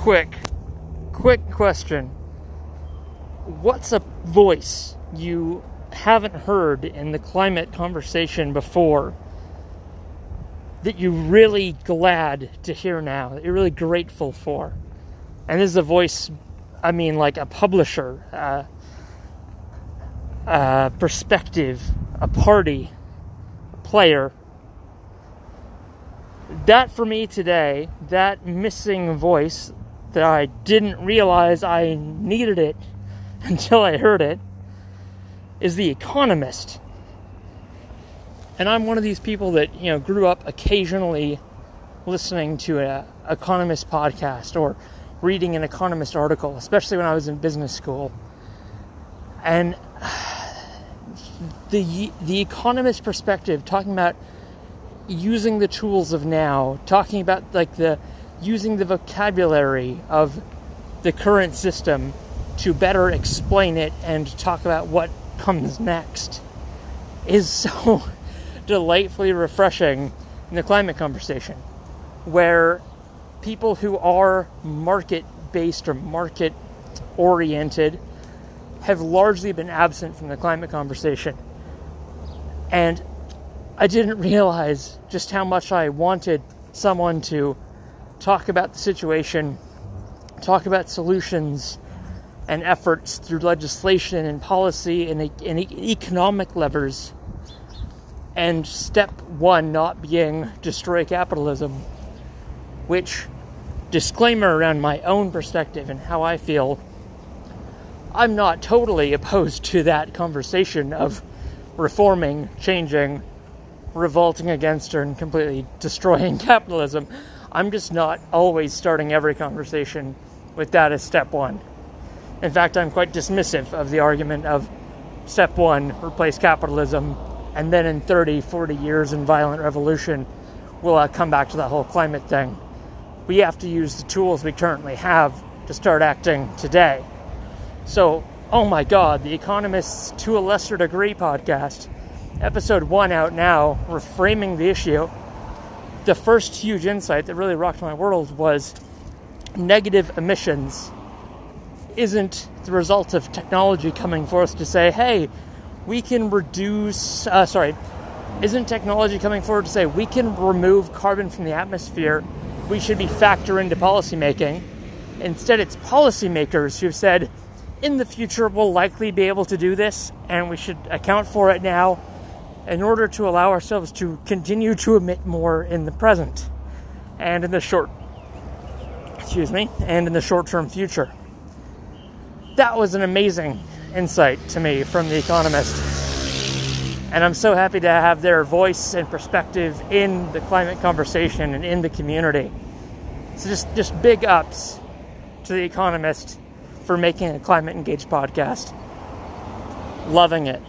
quick, quick question. What's a voice you haven't heard in the climate conversation before that you're really glad to hear now, that you're really grateful for? And this is a voice, I mean, like a publisher, uh, a perspective, a party, a player. That for me today, that missing voice that I didn't realize I needed it until I heard it, is The Economist. And I'm one of these people that, you know, grew up occasionally listening to an economist podcast or reading an economist article, especially when I was in business school. And the the economist perspective talking about using the tools of now, talking about like the using the vocabulary of the current system to better explain it and talk about what comes next is so delightfully refreshing in the climate conversation, where people who are market based or market oriented have largely been absent from the climate conversation. And I didn't realize just how much I wanted someone to talk about the situation, talk about solutions and efforts through legislation and policy and, and economic levers. And step one not being destroy capitalism, which, disclaimer around my own perspective and how I feel, I'm not totally opposed to that conversation of reforming, changing, revolting against, or completely destroying capitalism. I'm just not always starting every conversation with that as step one. In fact, I'm quite dismissive of the argument of step one, replace capitalism, and then in 30, 40 years in violent revolution, we'll uh, come back to that whole climate thing. We have to use the tools we currently have to start acting today. So, oh my God, The Economist's To a Lesser Degree podcast, episode one out now, reframing the issue. The first huge insight that really rocked my world was negative emissions isn't the result of technology coming forth to say, hey, we can reduce, uh, sorry, isn't technology coming forward to say we can remove carbon from the atmosphere? We should be factor into policymaking. Instead, it's policymakers who've said, in the future, we'll likely be able to do this, and we should account for it now in order to allow ourselves to continue to emit more in the present and in the short excuse me and in the short-term future that was an amazing insight to me from The Economist. And I'm so happy to have their voice and perspective in the climate conversation and in the community. So just, just big ups to The Economist for making a climate engaged podcast. Loving it.